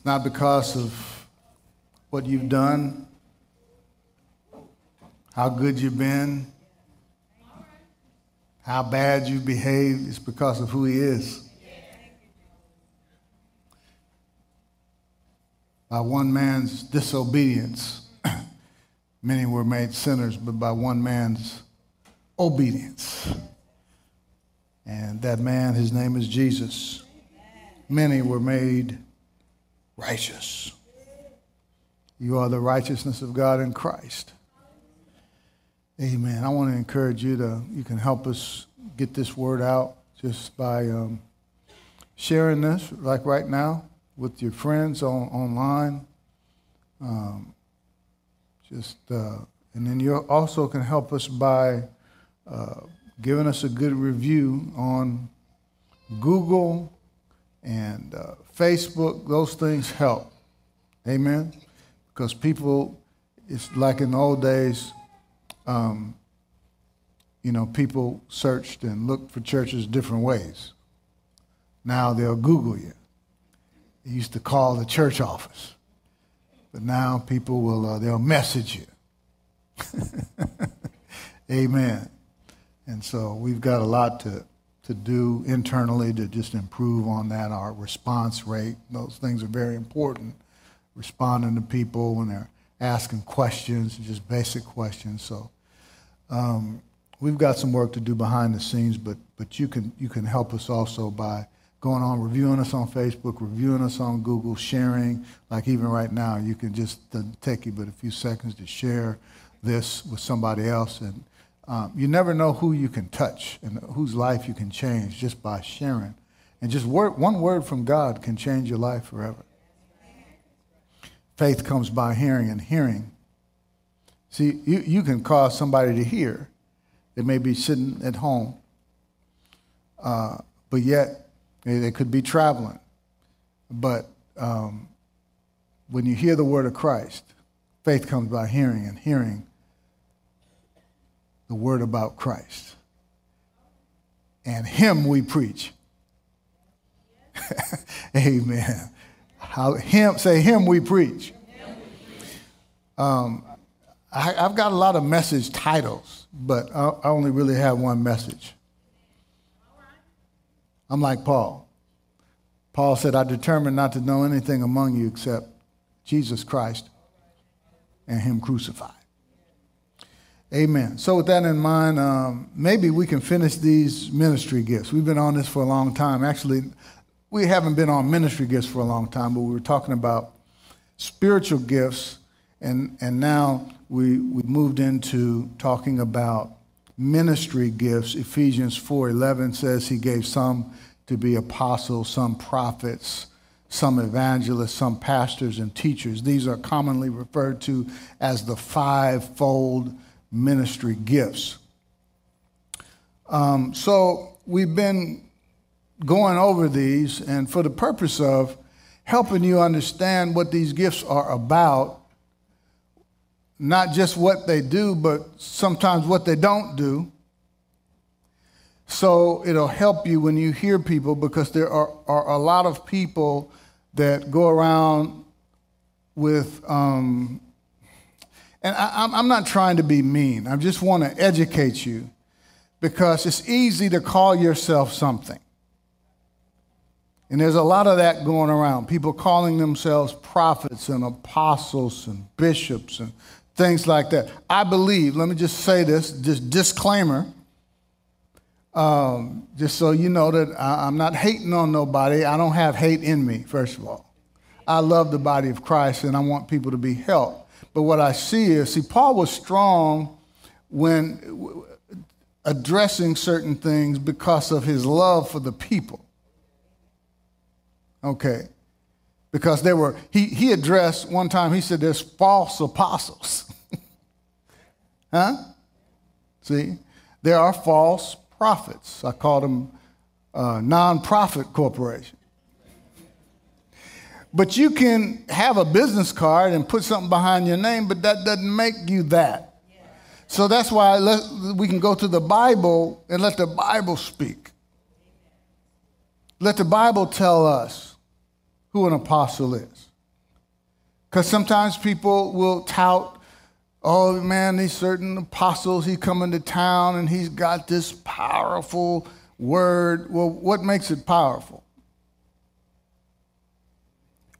It's not because of what you've done, how good you've been, how bad you've behaved. It's because of who He is. By one man's disobedience, many were made sinners, but by one man's obedience. And that man, his name is Jesus. Many were made righteous. You are the righteousness of God in Christ. Amen. I want to encourage you to, you can help us get this word out just by um, sharing this, like right now, with your friends on, online. Um, just, uh, and then you also can help us by uh, giving us a good review on Google and uh, Facebook. Those things help. Amen. Because people, it's like in the old days, um, you know, people searched and looked for churches different ways. Now they'll Google you. They used to call the church office, but now people will uh, they'll message you. Amen. And so we've got a lot to to do internally to just improve on that. Our response rate, those things are very important. Responding to people when they're asking questions, just basic questions. So um, we've got some work to do behind the scenes, but but you can you can help us also by going on reviewing us on Facebook, reviewing us on Google, sharing. Like even right now, you can just take you but a few seconds to share this with somebody else, and um, you never know who you can touch and whose life you can change just by sharing. And just word, one word from God can change your life forever. Faith comes by hearing, and hearing See, you, you can cause somebody to hear They may be sitting at home, uh, but yet they could be traveling. But um, when you hear the word of Christ, faith comes by hearing, and hearing the word about Christ. And Him we preach. Amen. How, him, say, Him we preach. Um, I, have got a lot of message titles, but I, I only really have one message. I'm like Paul. Paul said, I determined not to know anything among you except Jesus Christ and Him crucified. Amen. So, with that in mind, um, maybe we can finish these ministry gifts. We've been on this for a long time. Actually, we haven't been on ministry gifts for a long time, but we were talking about spiritual gifts, and, and now we, we moved into talking about ministry gifts. Ephesians 4:11 says he gave some to be apostles, some prophets, some evangelists, some pastors and teachers. These are commonly referred to as the fivefold ministry gifts. Um, so we've been going over these, and for the purpose of helping you understand what these gifts are about, not just what they do, but sometimes what they don't do. So it'll help you when you hear people because there are, are a lot of people that go around with, um, and I, I'm not trying to be mean, I just want to educate you because it's easy to call yourself something. And there's a lot of that going around. People calling themselves prophets and apostles and bishops and things like that. I believe, let me just say this, just disclaimer, um, just so you know that I, I'm not hating on nobody. I don't have hate in me, first of all. I love the body of Christ and I want people to be helped. But what I see is, see, Paul was strong when addressing certain things because of his love for the people. Okay. Because there were, he, he addressed one time, he said, there's false apostles. Huh? See? There are false prophets. I call them uh, non-profit corporations. But you can have a business card and put something behind your name, but that doesn't make you that. So that's why let, we can go to the Bible and let the Bible speak. Let the Bible tell us who an apostle is. Because sometimes people will tout, oh man, these certain apostles, he coming to town and he's got this powerful word. Well, what makes it powerful?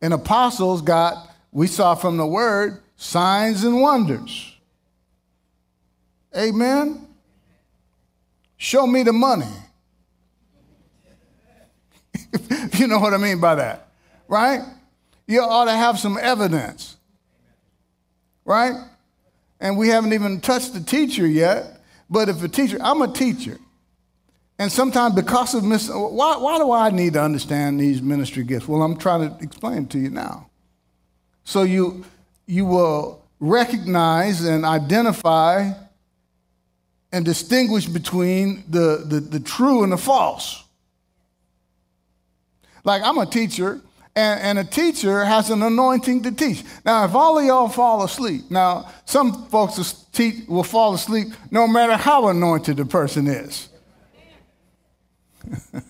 And apostles got, we saw from the word, signs and wonders. Amen? Show me the money. you know what I mean by that, right? You ought to have some evidence, right? And we haven't even touched the teacher yet. But if a teacher, I'm a teacher. And sometimes because of mis, why, why do I need to understand these ministry gifts? Well, I'm trying to explain to you now. So you, you will recognize and identify and distinguish between the, the, the true and the false. Like I'm a teacher, and, and, a teacher has an anointing to teach. Now, if all of y'all fall asleep, now some folks will, teach, will fall asleep no matter how anointed the person is.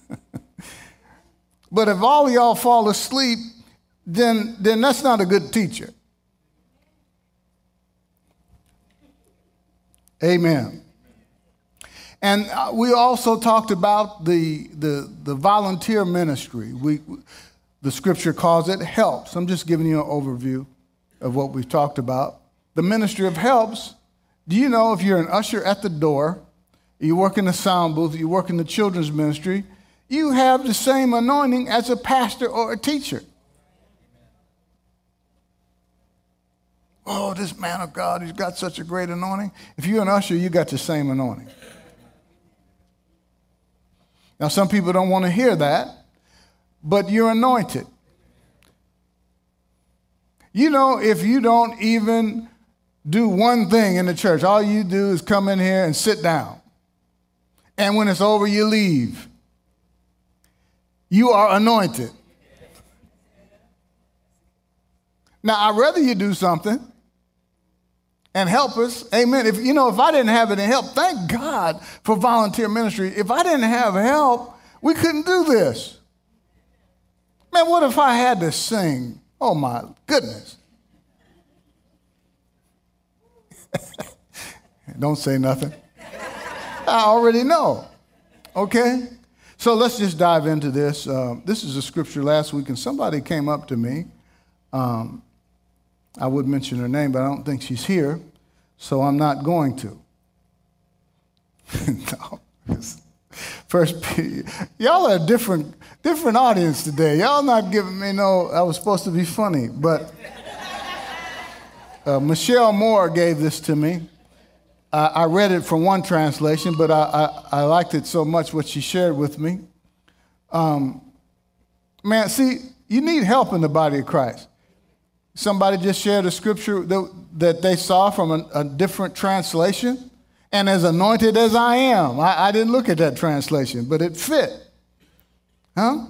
but if all of y'all fall asleep, then, then that's not a good teacher. Amen. And uh, we also talked about the, the, the volunteer ministry. We, the scripture calls it helps. I'm just giving you an overview of what we've talked about. The ministry of helps. Do you know if you're an usher at the door, you work in the sound booth, you work in the children's ministry, you have the same anointing as a pastor or a teacher. Oh, this man of God, he's got such a great anointing. If you're an usher, you got the same anointing. Now, some people don't want to hear that, but you're anointed. You know, if you don't even do one thing in the church, all you do is come in here and sit down. And when it's over, you leave. You are anointed. Now, I'd rather you do something and help us. Amen. If you know, if I didn't have any help, thank God for volunteer ministry. If I didn't have help, we couldn't do this. Man, what if I had to sing? Oh my goodness. Don't say nothing. I already know. Okay? So let's just dive into this. Um, this is a scripture last week, and somebody came up to me. Um, I would mention her name, but I don't think she's here, so I'm not going to. no. First, y'all are a different, different audience today. Y'all not giving me no. I was supposed to be funny, but uh, Michelle Moore gave this to me. I read it from one translation, but I, I, I, liked it so much what she shared with me. Um, man, see, you need help in the body of Christ. Somebody just shared a scripture that, that they saw from a, a different translation. And as anointed as I am, I, I didn't look at that translation, but it fit. Huh?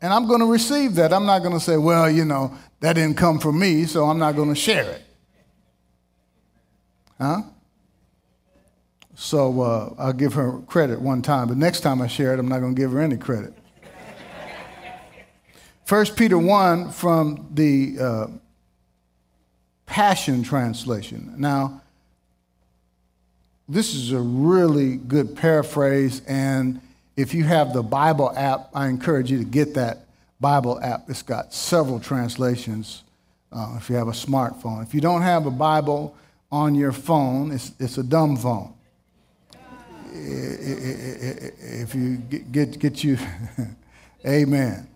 And I'm going to receive that. I'm not going to say, well, you know, that didn't come from me, so I'm not going to share it. Huh? So uh, I'll give her credit one time, but next time I share it, I'm not going to give her any credit. 1 Peter 1 from the uh, Passion Translation. Now, this is a really good paraphrase, and if you have the Bible app, I encourage you to get that Bible app. It's got several translations uh, if you have a smartphone. If you don't have a Bible, on your phone, it's, it's a dumb phone. If you get, get, get you, amen.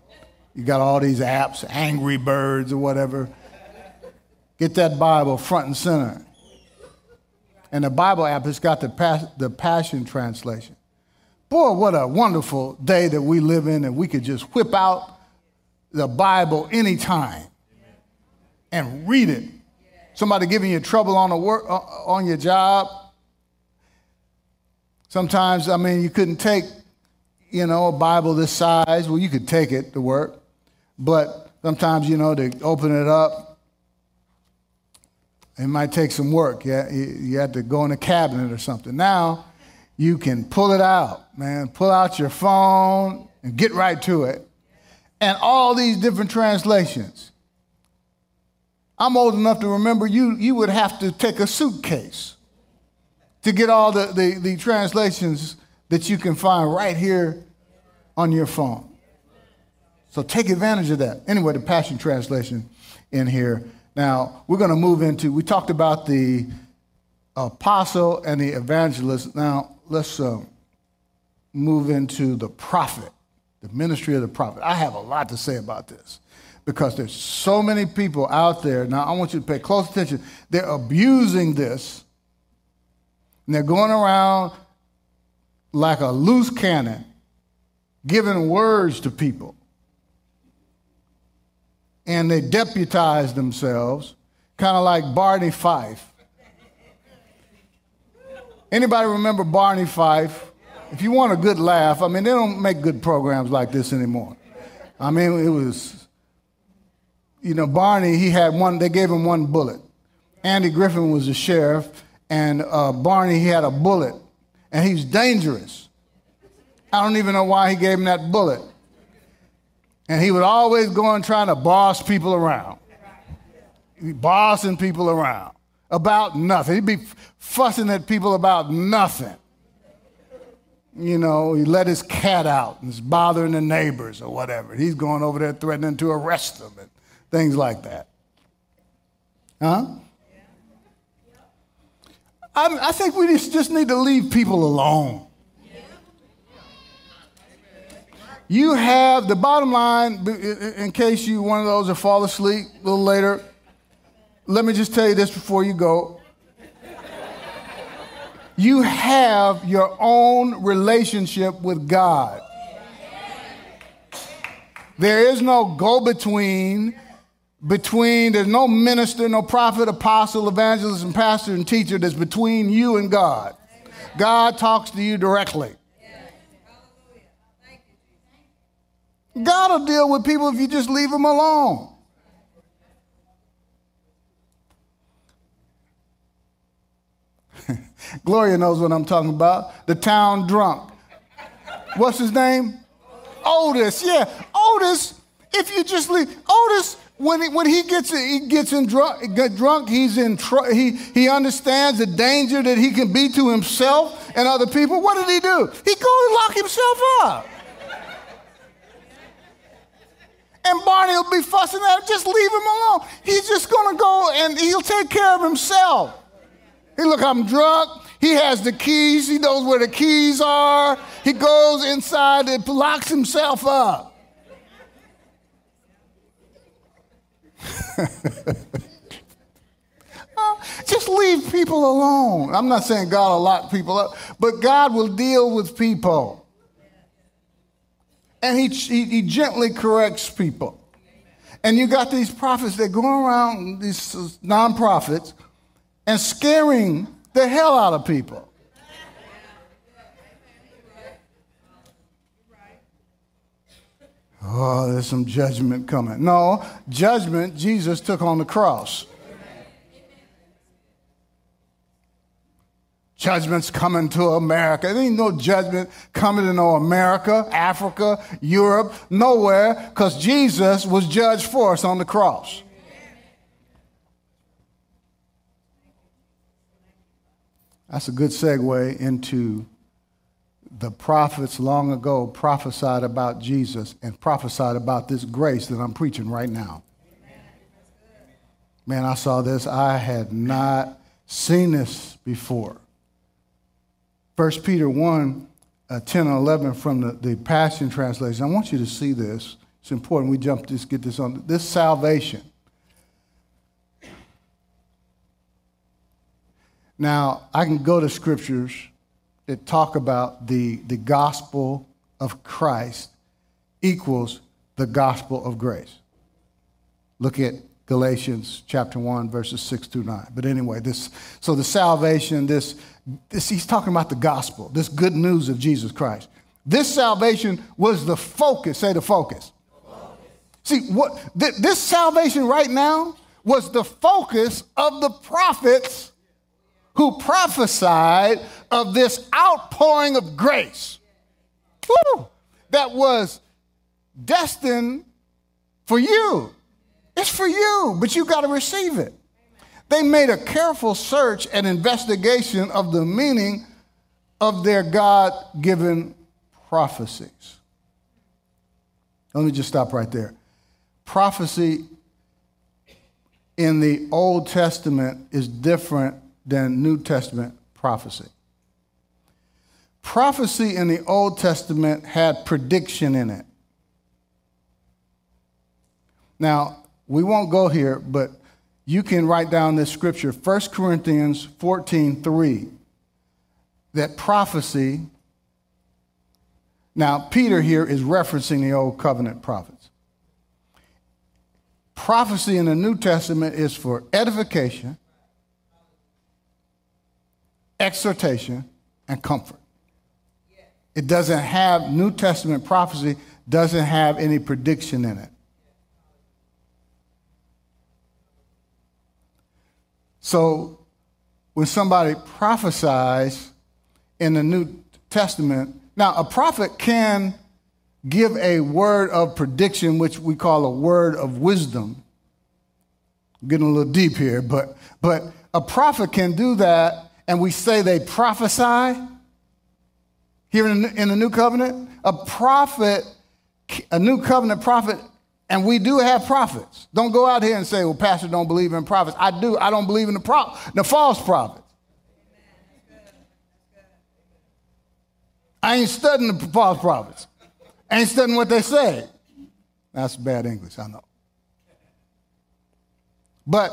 You got all these apps, Angry Birds or whatever. Get that Bible front and center. And the Bible app has got the, pas- the Passion Translation. Boy, what a wonderful day that we live in, and we could just whip out the Bible anytime and read it somebody giving you trouble on, a work, uh, on your job. Sometimes, I mean, you couldn't take, you know, a Bible this size. Well, you could take it to work, but sometimes, you know, to open it up, it might take some work. Yeah, you had to go in a cabinet or something. Now, you can pull it out, man. Pull out your phone and get right to it. And all these different translations I'm old enough to remember you, you would have to take a suitcase to get all the, the, the translations that you can find right here on your phone. So take advantage of that. Anyway, the Passion Translation in here. Now, we're going to move into, we talked about the apostle and the evangelist. Now, let's uh, move into the prophet, the ministry of the prophet. I have a lot to say about this because there's so many people out there. Now, I want you to pay close attention. They're abusing this, and they're going around like a loose cannon, giving words to people. And they deputize themselves, kind of like Barney Fife. Anybody remember Barney Fife? If you want a good laugh, I mean, they don't make good programs like this anymore. I mean, it was, you know, Barney, he had one, they gave him one bullet. Andy Griffin was the sheriff, and uh, Barney, he had a bullet, and he's dangerous. I don't even know why he gave him that bullet. And he would always go and trying to boss people around, bossing people around about nothing. He'd be fussing at people about nothing. You know, he let his cat out and is bothering the neighbors or whatever. He's going over there threatening to arrest them and things like that. Huh? I, I think we just need to leave people alone. You have the bottom line, in case you one of those that fall asleep a little later. Let me just tell you this before you go. You have your own relationship with God. There is no go between between there's no minister, no prophet, apostle, evangelist, and pastor and teacher that's between you and God. God talks to you directly. God will deal with people if you just leave them alone. Gloria knows what I'm talking about. The town drunk. What's his name? Otis. Yeah, Otis. If you just leave Otis, when he, when he gets he gets in drunk, get drunk, he's in tr- he he understands the danger that he can be to himself and other people. What did he do? He go and lock himself up. And Barney will be fussing at him. Just leave him alone. He's just to go and he'll take care of himself. He look, I'm drunk. He has the keys. He knows where the keys are. He goes inside and locks himself up. Just leave people alone. I'm not saying God will lock people up, but God will deal with people. And he, he, he gently corrects people. And you got these prophets that go around, these non-prophets, and scaring the hell out of people. Oh, there's some judgment coming. No, judgment Jesus took on the cross. Judgment's coming to America. There ain't no judgment coming to no America, Africa, Europe, nowhere, because Jesus was judged for us on the cross. That's a good segue into the prophets long ago prophesied about Jesus and prophesied about this grace that I'm preaching right now. Man, I saw this. I had not seen this before. 1 Peter 1 uh, 10 and 11 from the, the Passion Translation. I want you to see this. It's important we jump this, get this on. This salvation Now, I can go to scriptures that talk about the, the gospel of Christ equals the gospel of grace. Look at Galatians chapter 1, verses 6 through 9. But anyway, this so the salvation, this, this he's talking about the gospel, this good news of Jesus Christ. This salvation was the focus, say the focus. See, what th- this salvation right now was the focus of the prophets who prophesied of this outpouring of grace Woo! that was destined for you. It's for you, but you got to receive it. They made a careful search and investigation of the meaning of their God given prophecies. Let me just stop right there. Prophecy in the Old Testament is different than New Testament prophecy. Prophecy in the Old Testament had prediction in it. Now, we won't go here, but you can write down this scripture, 1 Corinthians 14 3, that prophecy. Now, Peter here is referencing the Old Covenant prophets. Prophecy in the New Testament is for edification, exhortation, and comfort. It doesn't have, New Testament prophecy doesn't have any prediction in it. So when somebody prophesies in the New Testament, now a prophet can give a word of prediction, which we call a word of wisdom. I'm getting a little deep here, but, but a prophet can do that, and we say they prophesy. Here in the, in the new covenant, a prophet, a new covenant prophet, and we do have prophets. Don't go out here and say, well, Pastor don't believe in prophets. I do. I don't believe in the, pro- the false prophets. I ain't studying the false prophets. I ain't studying what they say. That's bad English, I know. But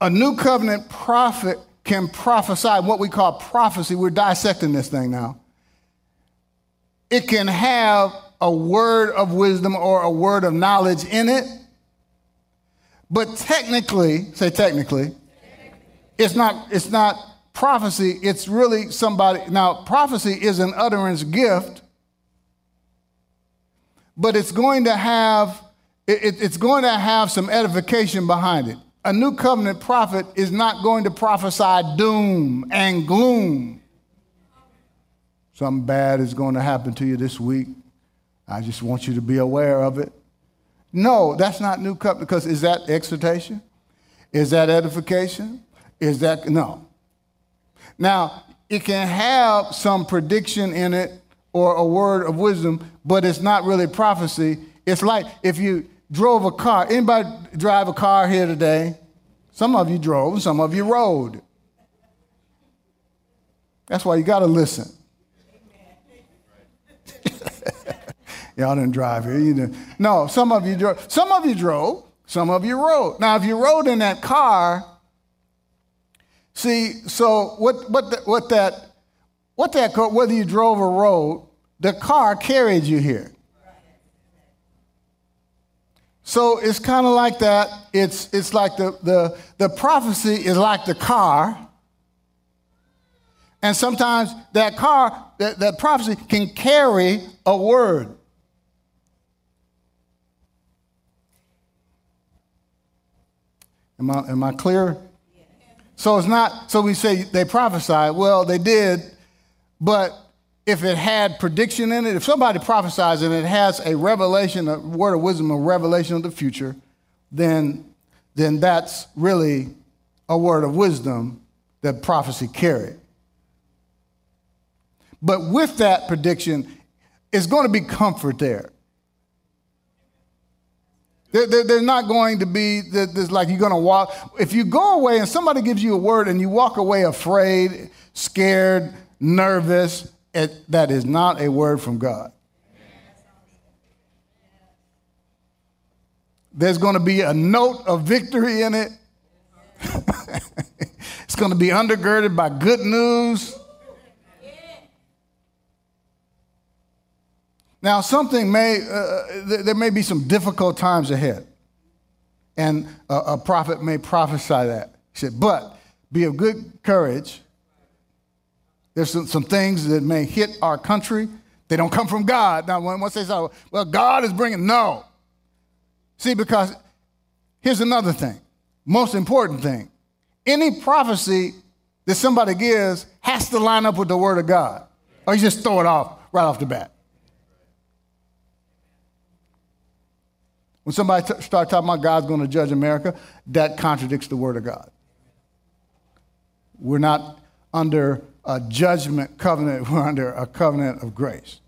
a new covenant prophet can prophesy what we call prophecy. We're dissecting this thing now. It can have a word of wisdom or a word of knowledge in it. But technically, say technically, it's not, it's not prophecy, it's really somebody. Now, prophecy is an utterance gift but it's going to have it, it's going to have some edification behind it. A new covenant prophet is not going to prophesy doom and gloom. Something bad is going to happen to you this week. I just want you to be aware of it. No, that's not new covenant because is that exhortation? Is that edification? Is that no? Now, it can have some prediction in it or a word of wisdom, but it's not really prophecy. It's like if you drove a car. Anybody drive a car here today? Some of you drove, some of you rode. That's why you got to listen. Y'all didn't drive here. You didn't. No, some of you drove. Some of you drove. Some of you rode. Now, if you rode in that car, see, so what? What? The, what that? What that? Whether you drove or rode, the car carried you here. So it's kind of like that. It's, it's like the, the, the prophecy is like the car. And sometimes that car, that, that prophecy can carry a word. Am I, am I clear? So it's not, so we say they prophesied. Well, they did, but if it had prediction in it, if somebody prophesies and it has a revelation, a word of wisdom, a revelation of the future, then, then that's really a word of wisdom that prophecy carried. But with that prediction, it's going to be comfort there. There's not going to be, there's like you're going to walk. If you go away and somebody gives you a word and you walk away afraid, scared, nervous, it, that is not a word from God. There's going to be a note of victory in it. it's going to be undergirded by good news. Now, something may, uh, there may be some difficult times ahead. And a, a prophet may prophesy that. He said, but be of good courage there's some, some things that may hit our country. They don't come from God. Now, once they say, well, God is bringing, no. See, because here's another thing, most important thing. Any prophecy that somebody gives has to line up with the word of God, or you just throw it off right off the bat. When somebody t- starts talking about God's going to judge America, that contradicts the Word of God. We're not under a judgment covenant, we're under a covenant of grace.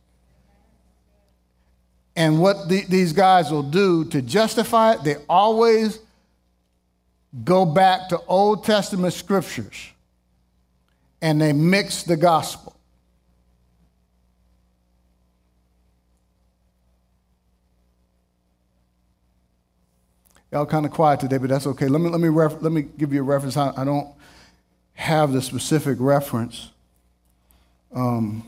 And what the, these guys will do to justify it, they always go back to Old Testament scriptures and they mix the gospel. Y'all kind of quiet today, but that's okay. Let me, let me, ref, let me give you a reference. I, I don't have the specific reference, um,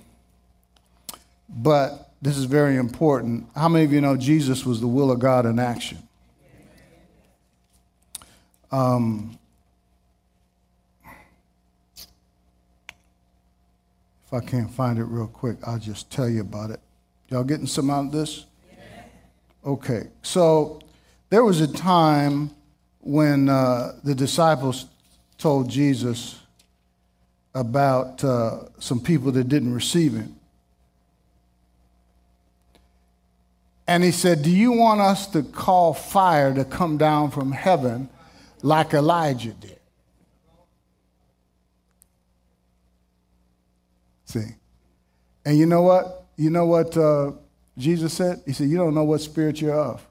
but this is very important. How many of you know Jesus was the will of God in action? Um, if I can't find it real quick, I'll just tell you about it. Y'all getting some out of this? Okay, so there was a time when uh, the disciples told Jesus about uh, some people that didn't receive him. And he said, Do you want us to call fire to come down from heaven like Elijah did? See? And you know what? You know what uh, Jesus said? He said, You don't know what spirit you're of.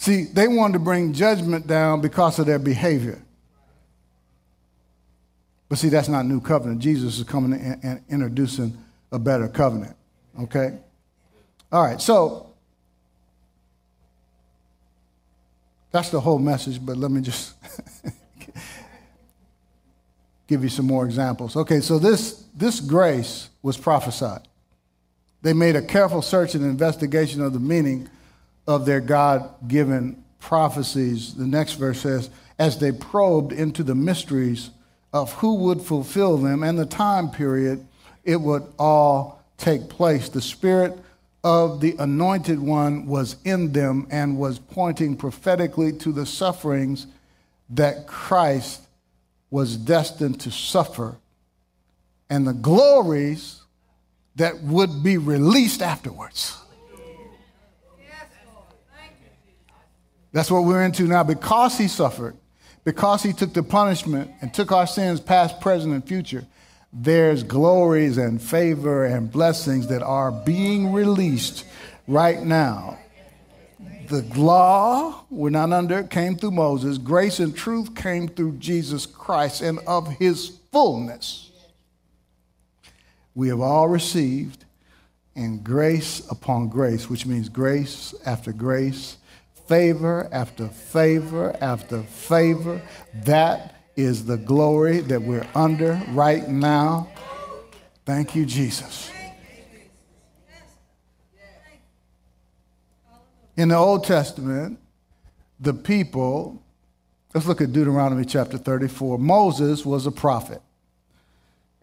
See, they wanted to bring judgment down because of their behavior. But see, that's not new covenant. Jesus is coming and introducing a better covenant. Okay? All right, so that's the whole message, but let me just give you some more examples. Okay, so this, this grace was prophesied. They made a careful search and investigation of the meaning of their God given prophecies. The next verse says, as they probed into the mysteries of who would fulfill them and the time period it would all take place. The Spirit of the Anointed One was in them and was pointing prophetically to the sufferings that Christ was destined to suffer and the glories that would be released afterwards. That's what we're into now. Because he suffered, because he took the punishment and took our sins, past, present, and future, there's glories and favor and blessings that are being released right now. The law, we're not under, came through Moses. Grace and truth came through Jesus Christ and of his fullness. We have all received, and grace upon grace, which means grace after grace favor after favor after favor. That is the glory that we're under right now. Thank you, Jesus. In the Old Testament, the people, let's look at Deuteronomy chapter 34. Moses was a prophet.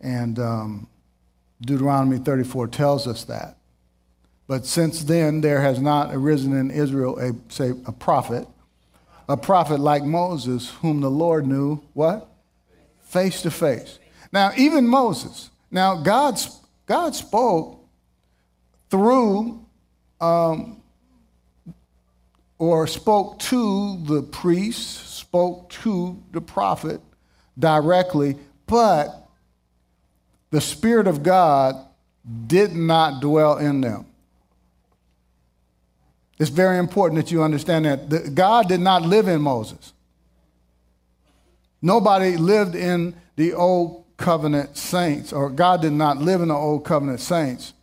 And um, Deuteronomy 34 tells us that. But since then, there has not arisen in Israel a, say, a prophet, a prophet like Moses, whom the Lord knew, what? Face to face. Now, even Moses, now God, God spoke through um, or spoke to the priest, spoke to the prophet directly, but the Spirit of God did not dwell in them. It's very important that you understand that. God did not live in Moses. Nobody lived in the old covenant saints, or God did not live in the old covenant saints.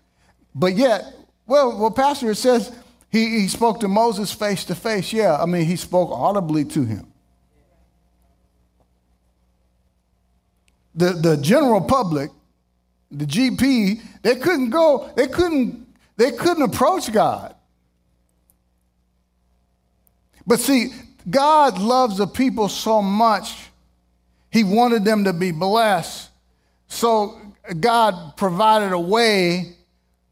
But yet, well, well, Pastor, it says he, he spoke to Moses face to face. Yeah, I mean, he spoke audibly to him. The, the general public, the GP, they couldn't go, they couldn't, they couldn't approach God. But see, God loves the people so much, He wanted them to be blessed. So God provided a way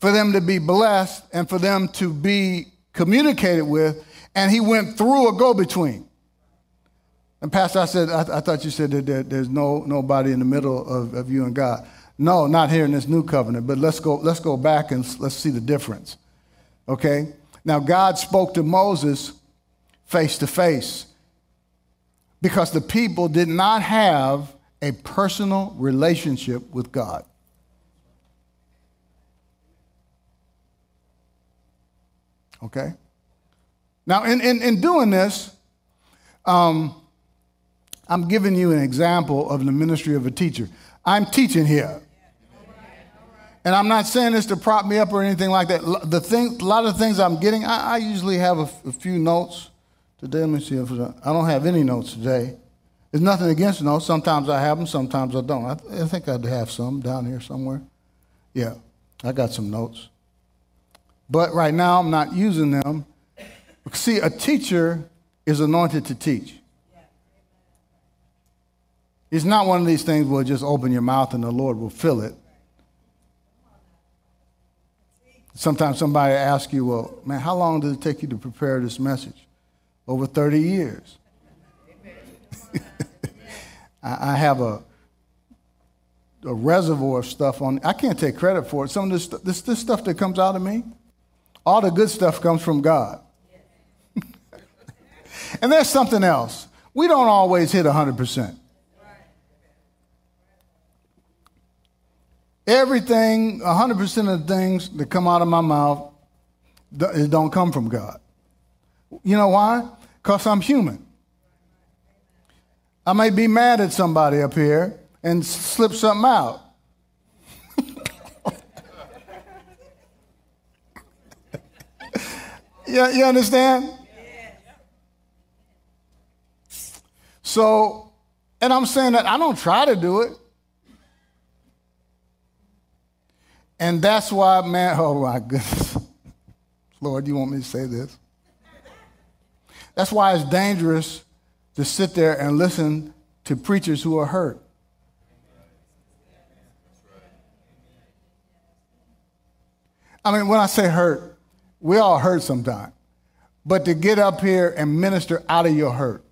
for them to be blessed and for them to be communicated with, and He went through a go between. And Pastor, I said, I, I, thought you said that there, there's no nobody in the middle of, of you and God. No, not here in this new covenant, but let's go, let's go back and let's see the difference. Okay? Now, God spoke to Moses face to face because the people did not have a personal relationship with God. Okay? Now, in, in, in doing this, um, I'm giving you an example of the ministry of a teacher. I'm teaching here. And I'm not saying this to prop me up or anything like that. The thing, a lot of things I'm getting, I, I usually have a, a, few notes. Today, let me see if I don't have any notes today. There's nothing against notes. Sometimes I have them, sometimes I don't. I, I think I'd have some down here somewhere. Yeah, I got some notes. But right now, I'm not using them. See, a teacher is anointed to teach. It's not one of these things where just open your mouth and the Lord will fill it. Sometimes somebody asks you, well, man, how long did it take you to prepare this message? Over 30 years. I have a, a reservoir of stuff on. I can't take credit for it. Some of this, this, this stuff that comes out of me, all the good stuff comes from God. and there's something else. We don't always hit 100%. Everything, 100% of the things that come out of my mouth, don't come from God. You know why? Because I'm human. I may be mad at somebody up here and slip something out. you, you understand? So, and I'm saying that I don't try to do it. And that's why, man, oh my goodness. Lord, you want me to say this? That's why it's dangerous to sit there and listen to preachers who are hurt. I mean, when I say hurt, we all hurt sometimes. But to get up here and minister out of your hurt,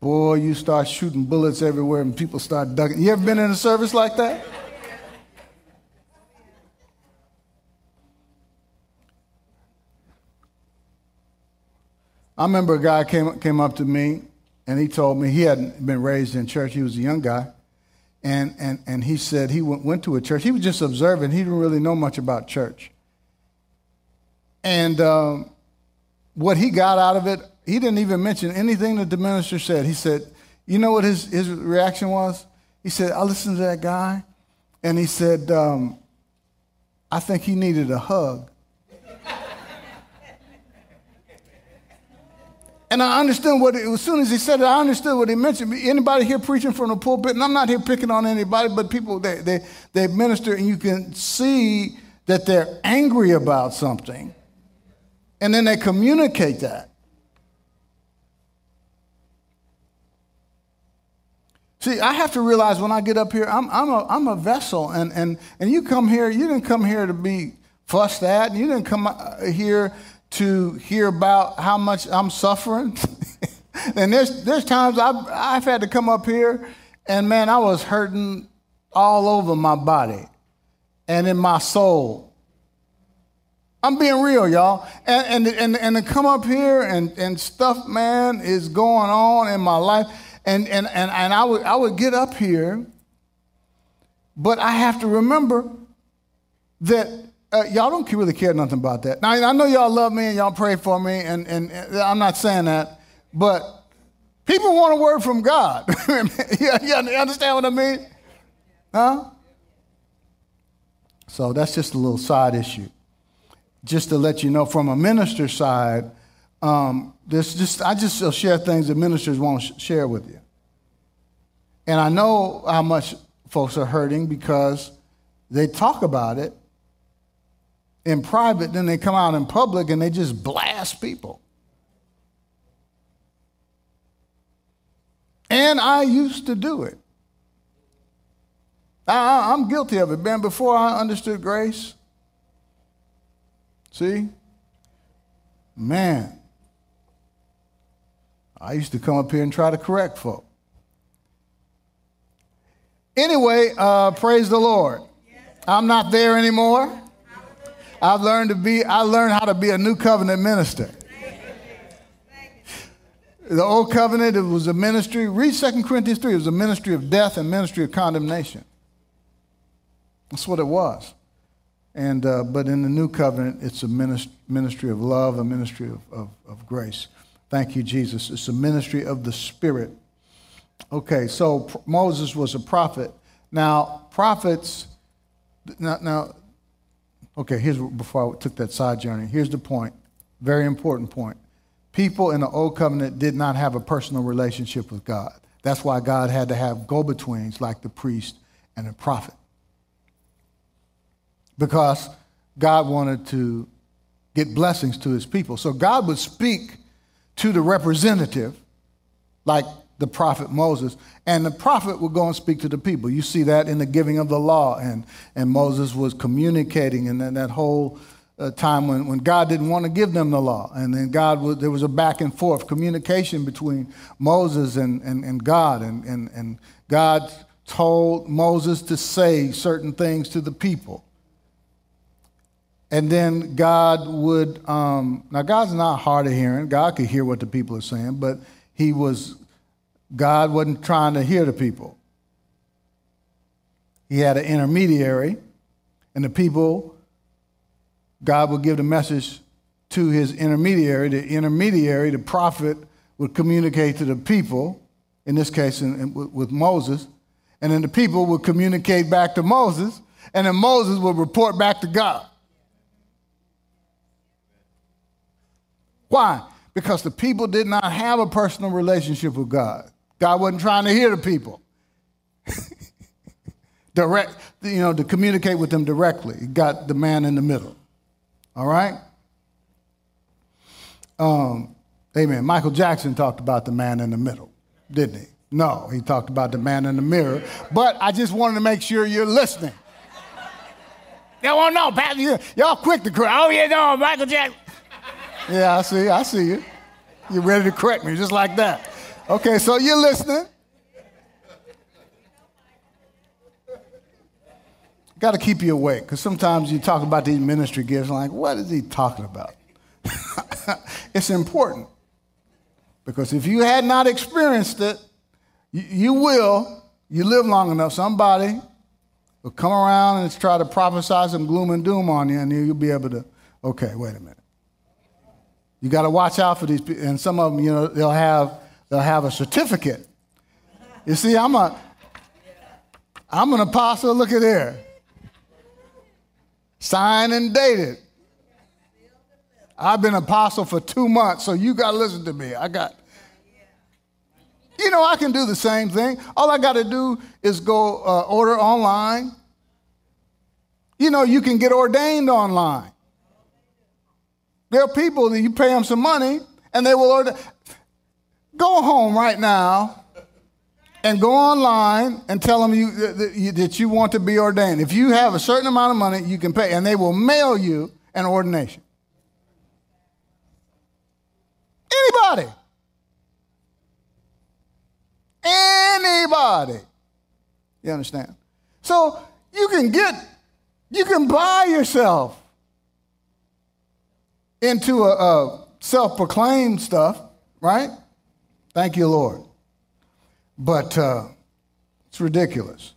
boy, you start shooting bullets everywhere and people start ducking. You ever been in a service like that? I remember a guy came, came up to me and he told me he hadn't been raised in church. He was a young guy. And, and, and he said he went, went to a church. He was just observing. He didn't really know much about church. And um, what he got out of it, he didn't even mention anything that the minister said. He said, you know what his, his reaction was? He said, I listened to that guy, and he said, um, I think he needed a hug. And I understood what, as soon as he said it, I understood what he mentioned. Anybody here preaching from the pulpit, and I'm not here picking on anybody, but people, they, they, they minister, and you can see that they're angry about something, and then they communicate that. See, I have to realize when I get up here, I'm, I'm, a, I'm a vessel, and, and, and you come here, you didn't come here to be fussed at, and you didn't come here to hear about how much I'm suffering. and there's, there's times I've, I've had to come up here and man, I was hurting all over my body and in my soul. I'm being real, y'all. And, and, and, and to come up here and, and stuff, man, is going on in my life. And, and, and, and I, would, I would get up here, but I have to remember that uh, y'all don't really care nothing about that. Now, I know y'all love me and y'all pray for me, and, and, and I'm not saying that, but people want a word from God. you, you understand what I mean? Huh? So that's just a little side issue. Just to let you know from a minister's side, um, this just I just share things that ministers won't sh- share with you. And I know how much folks are hurting because they talk about it in private, then they come out in public and they just blast people. And I used to do it. I, am guilty of it, man. Before I understood grace, see, man, I used to come up here and try to correct folk. Anyway, uh, praise the Lord. I'm not there anymore. I've learned to be, I learned how to be a new covenant minister. The old covenant, it was a ministry. Read 2 Corinthians 3. It was a ministry of death and ministry of condemnation. That's what it was. And, uh, but in the new covenant, it's a ministry of love, a ministry of, of, of grace. Thank you, Jesus. It's a ministry of the Spirit. Okay, so Moses was a prophet. Now, prophets, now, now okay, here's before I took that side journey. Here's the point, very important point. People in the old covenant did not have a personal relationship with God. That's why God had to have go betweens like the priest and the prophet. Because God wanted to get blessings to his people. So God would speak to the representative, like the prophet Moses, and the prophet would go and speak to the people. You see that in the giving of the law, and, and Moses was communicating, and then that whole uh, time when, when God didn't want to give them the law. And then God, was, there was a back and forth communication between Moses and, and, and God. And, and, and God told Moses to say certain things to the people. And then God would, um, now God's not hard of hearing. God could hear what the people are saying, but he was, God wasn't trying to hear the people. He had an intermediary, and the people God would give the message to his intermediary. The intermediary, the prophet, would communicate to the people, in this case in, in, with Moses, and then the people would communicate back to Moses, and then Moses would report back to God. Why? Because the people did not have a personal relationship with God. God wasn't trying to hear the people. Direct, you know, to communicate with them directly. Got the man in the middle. All right? Um, amen. Michael Jackson talked about the man in the middle, didn't he? No, he talked about the man in the mirror. But I just wanted to make sure you're listening. Y'all want to know, Pastor? Y'all quick to correct. Oh, yeah, no, Michael Jackson. Yeah, I see. I see you. You're ready to correct me just like that. Okay, so you're listening. got to keep you awake because sometimes you talk about these ministry gifts, like, what is he talking about? it's important because if you had not experienced it, you, you will. You live long enough, somebody will come around and try to prophesy some gloom and doom on you, and you'll be able to, okay, wait a minute. You got to watch out for these people, and some of them, you know, they'll have they'll have a certificate. You see, I'm a I'm an apostle. Look at there signed and dated. I've been apostle for two months, so you got to listen to me. I got, you know, I can do the same thing. All I got to do is go uh, order online. You know, you can get ordained online. There are people that you pay them some money and they will order. Go home right now and go online and tell them you, that you want to be ordained. If you have a certain amount of money, you can pay, and they will mail you an ordination. Anybody. Anybody. You understand? So you can get, you can buy yourself into a, a self proclaimed stuff, right? Thank you, Lord. But uh, it's ridiculous.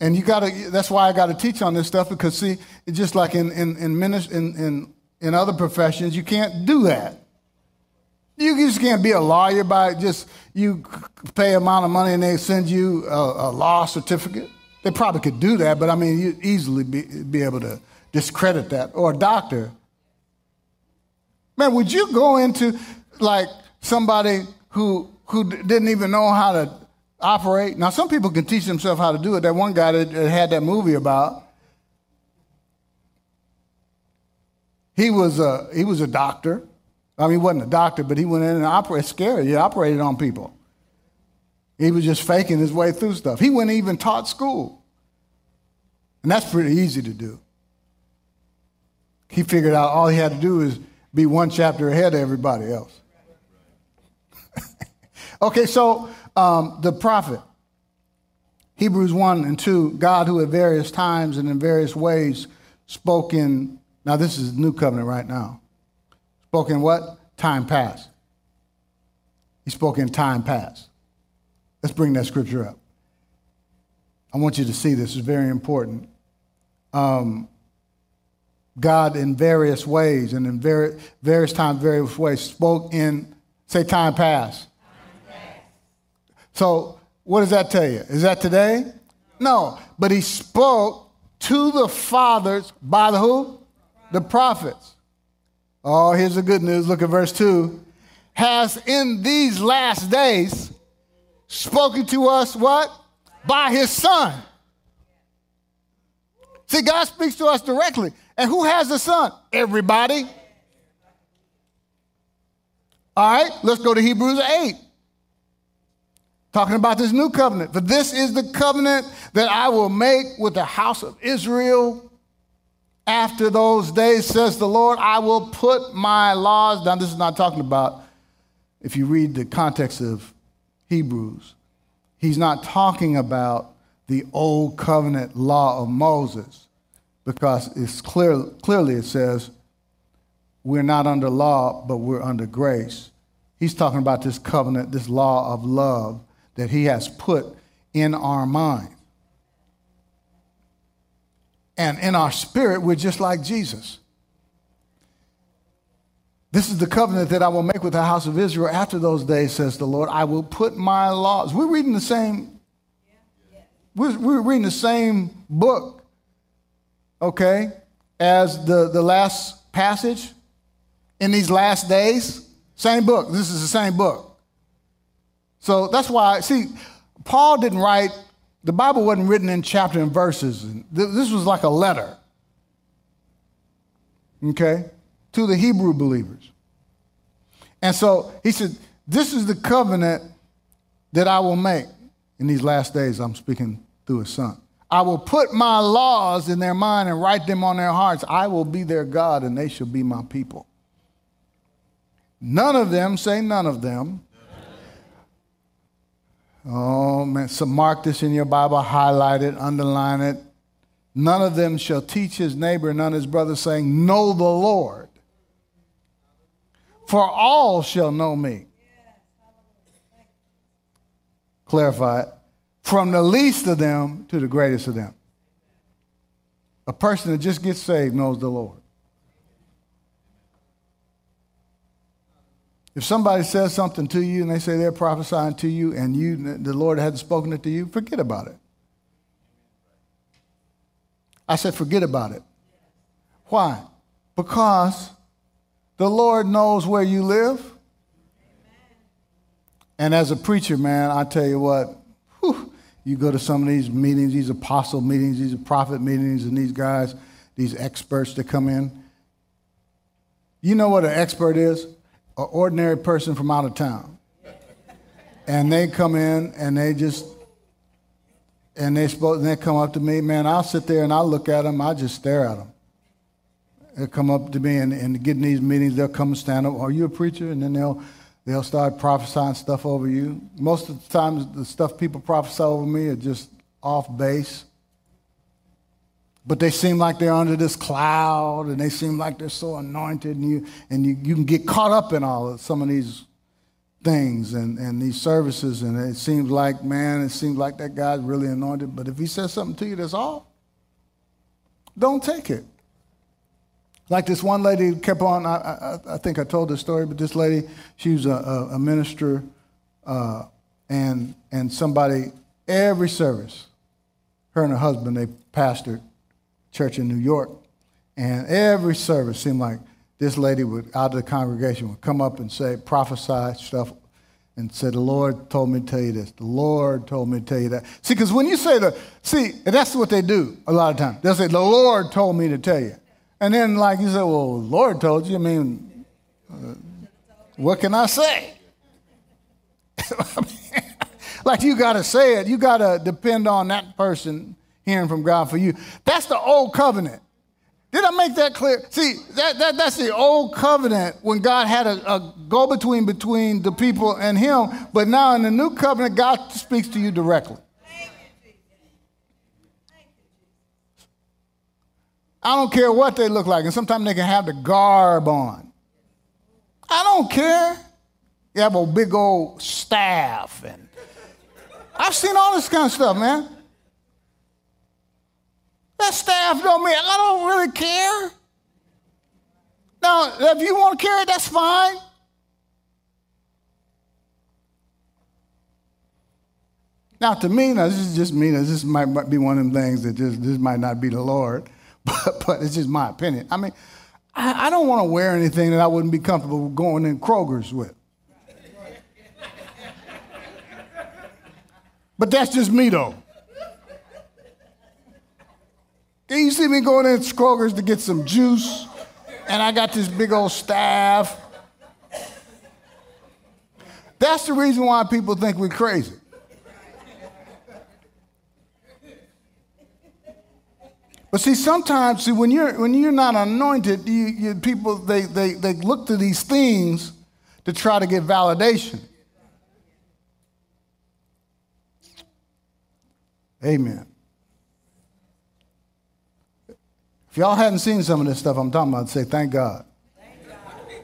And you got to, that's why I got to teach on this stuff because, see, it's just like in, in, in, in, in, in other professions, you can't do that. You just can't be a lawyer by just you pay amount of money and they send you a, a, law certificate. They probably could do that, but I mean, you'd easily be, be able to discredit that. Or a doctor. Man, would you go into like somebody who, who didn't even know how to operate. Now, some people can teach themselves how to do it. That one guy that had that movie about, he was a, he was a doctor. I mean, he wasn't a doctor, but he went in and operated, scary. He operated on people. He was just faking his way through stuff. He and even taught school. And that's pretty easy to do. He figured out all he had to do is be one chapter ahead of everybody else. Okay, so um, the prophet. Hebrews 1 and 2, God who at various times and in various ways spoke in, now this is new covenant right now. Spoke in what? Time past. He spoke in time past. Let's bring that scripture up. I want you to see this, it's very important. Um, God, in various ways and in very, various times, various ways, spoke in, say, time past. So, what does that tell you? Is that today? No, but he spoke to the fathers by the who? The prophets. Oh, here's the good news. Look at verse 2. Has in these last days spoken to us what? By his son. See, God speaks to us directly. And who has the son? Everybody. All right, let's go to Hebrews 8. Talking about this new covenant. For this is the covenant that I will make with the house of Israel. After those days, says the Lord, I will put my laws. Now, this is not talking about, if you read the context of Hebrews, he's not talking about the old covenant law of Moses because it's clear, clearly it says we're not under law, but we're under grace. He's talking about this covenant, this law of love that he has put in our mind. And in our spirit, we're just like Jesus. This is the covenant that I will make with the house of Israel after those days, says the Lord. I will put my laws. We're reading the same, we're, we're reading the same book, okay, as the, the last passage in these last days. Same book. This is the same book. So that's why, see, Paul didn't write, the Bible wasn't written in chapter and verses. This was like a letter, okay, to the Hebrew believers. And so he said, This is the covenant that I will make in these last days. I'm speaking through his son. I will put my laws in their mind and write them on their hearts. I will be their God and they shall be my people. None of them, say none of them. Oh man, so mark this in your Bible, highlight it, underline it. None of them shall teach his neighbor, none his brother, saying, Know the Lord. For all shall know me. Clarify it. From the least of them to the greatest of them. A person that just gets saved knows the Lord. If somebody says something to you and they say they're prophesying to you and you the Lord hadn't spoken it to you, forget about it. I said forget about it. Why? Because the Lord knows where you live. And as a preacher, man, I tell you what, whew, you go to some of these meetings, these apostle meetings, these prophet meetings, and these guys, these experts that come in. You know what an expert is? an ordinary person from out of town. And they come in and they just, and they supposed, they come up to me, man, I'll sit there and I'll look at them, I just stare at them. They'll come up to me and, and get in these meetings, they'll come and stand up, are you a preacher? And then they'll, they'll start prophesying stuff over you. Most of the times, the stuff people prophesy over me are just off base. But they seem like they're under this cloud and they seem like they're so anointed and you, and you, you can get caught up in all of some of these things and, and these services and it seems like man it seems like that guy's really anointed. But if he says something to you that's off don't take it like this one lady kept on i, I, I think i told this story but this lady she was a, a, a minister uh, and and somebody every service her and her husband they pastored church in New York. And every service seemed like this lady would, out of the congregation, would come up and say, prophesy stuff and say, The Lord told me to tell you this. The Lord told me to tell you that. See, because when you say the, see, that's what they do a lot of times. They'll say, The Lord told me to tell you. And then, like you say, Well, Lord told you. I mean, uh, what can I say? like you got to say it. You got to depend on that person hearing from God for you. That's the old covenant. Did I make that clear? See, that, that, that's the old covenant when God had a, a go between between the people and Him. But now in the new covenant, God speaks to you directly. I don't care what they look like, and sometimes they can have the garb on. I don't care. You have a big old staff, and I've seen all this kind of stuff, man. That staff don't mean I don't really care. Now, if you want to carry it, that's fine. Now, to me, now this is just me. Now, this might be one of them things that just this might not be the Lord, but, but it's just my opinion. I mean, I, I don't want to wear anything that I wouldn't be comfortable going in Kroger's with. But that's just me, though. Did you see me going in Kroger's to get some juice, and I got this big old staff. That's the reason why people think we're crazy. But see, sometimes, see, when you're when you're not anointed, you, you, people they, they they look to these things to try to get validation. Amen. If y'all hadn't seen some of this stuff I'm talking about, say thank God. Thank God.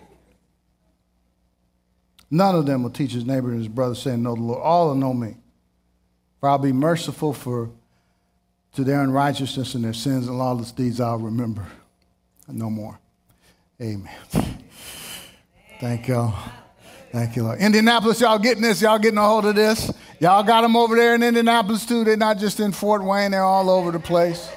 None of them will teach his neighbor and his brother, saying, Know the Lord. All will know me. For I'll be merciful for to their unrighteousness and their sins and lawless deeds I'll remember no more. Amen. Thank y'all. Thank you, Lord. Indianapolis, y'all getting this? Y'all getting a hold of this? Y'all got them over there in Indianapolis too. They're not just in Fort Wayne, they're all over the place.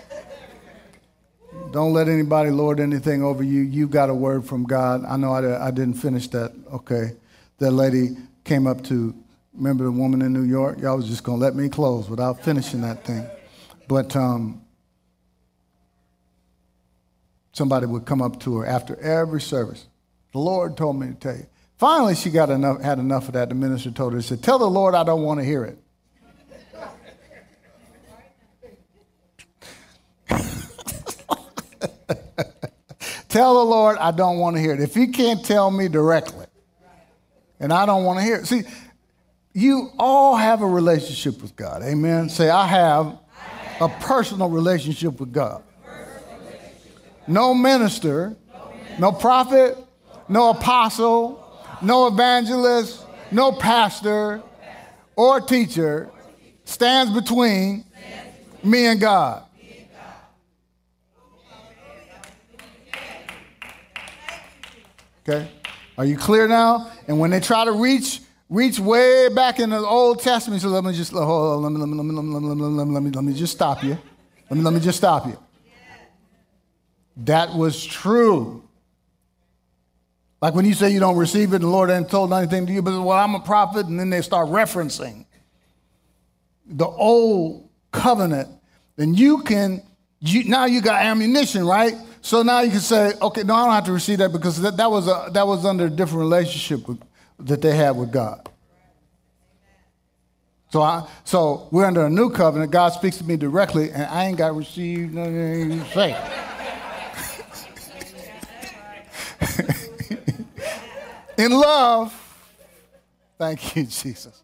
Don't let anybody lord anything over you. You got a word from God. I know I, I didn't finish that. Okay. That lady came up to, remember the woman in New York? Y'all was just going to let me close without finishing that thing. But um, somebody would come up to her after every service. The Lord told me to tell you. Finally, she got enough, had enough of that. The minister told her, he said, Tell the Lord I don't want to hear it. tell the Lord I don't want to hear it. If He can't tell me directly, and I don't want to hear it. See, you all have a relationship with God. Amen. Say, I have a personal relationship with God. No minister, no prophet, no apostle, no evangelist, no pastor or teacher stands between me and God. Okay? Are you clear now? And when they try to reach reach way back in the Old Testament. So let me just hold on, let me, let me, let me, let me, let me, let me, let me just stop you. Let me, let me just stop you. That was true. Like when you say you don't receive it, and the Lord ain't told anything to you, but well, I'm a prophet, and then they start referencing the old covenant, then you can, you, now you got ammunition, right? So now you can say, okay, no, I don't have to receive that because that, that, was, a, that was under a different relationship with, that they had with God. So, I, so we're under a new covenant. God speaks to me directly, and I ain't got received nothing you say. In love, thank you, Jesus.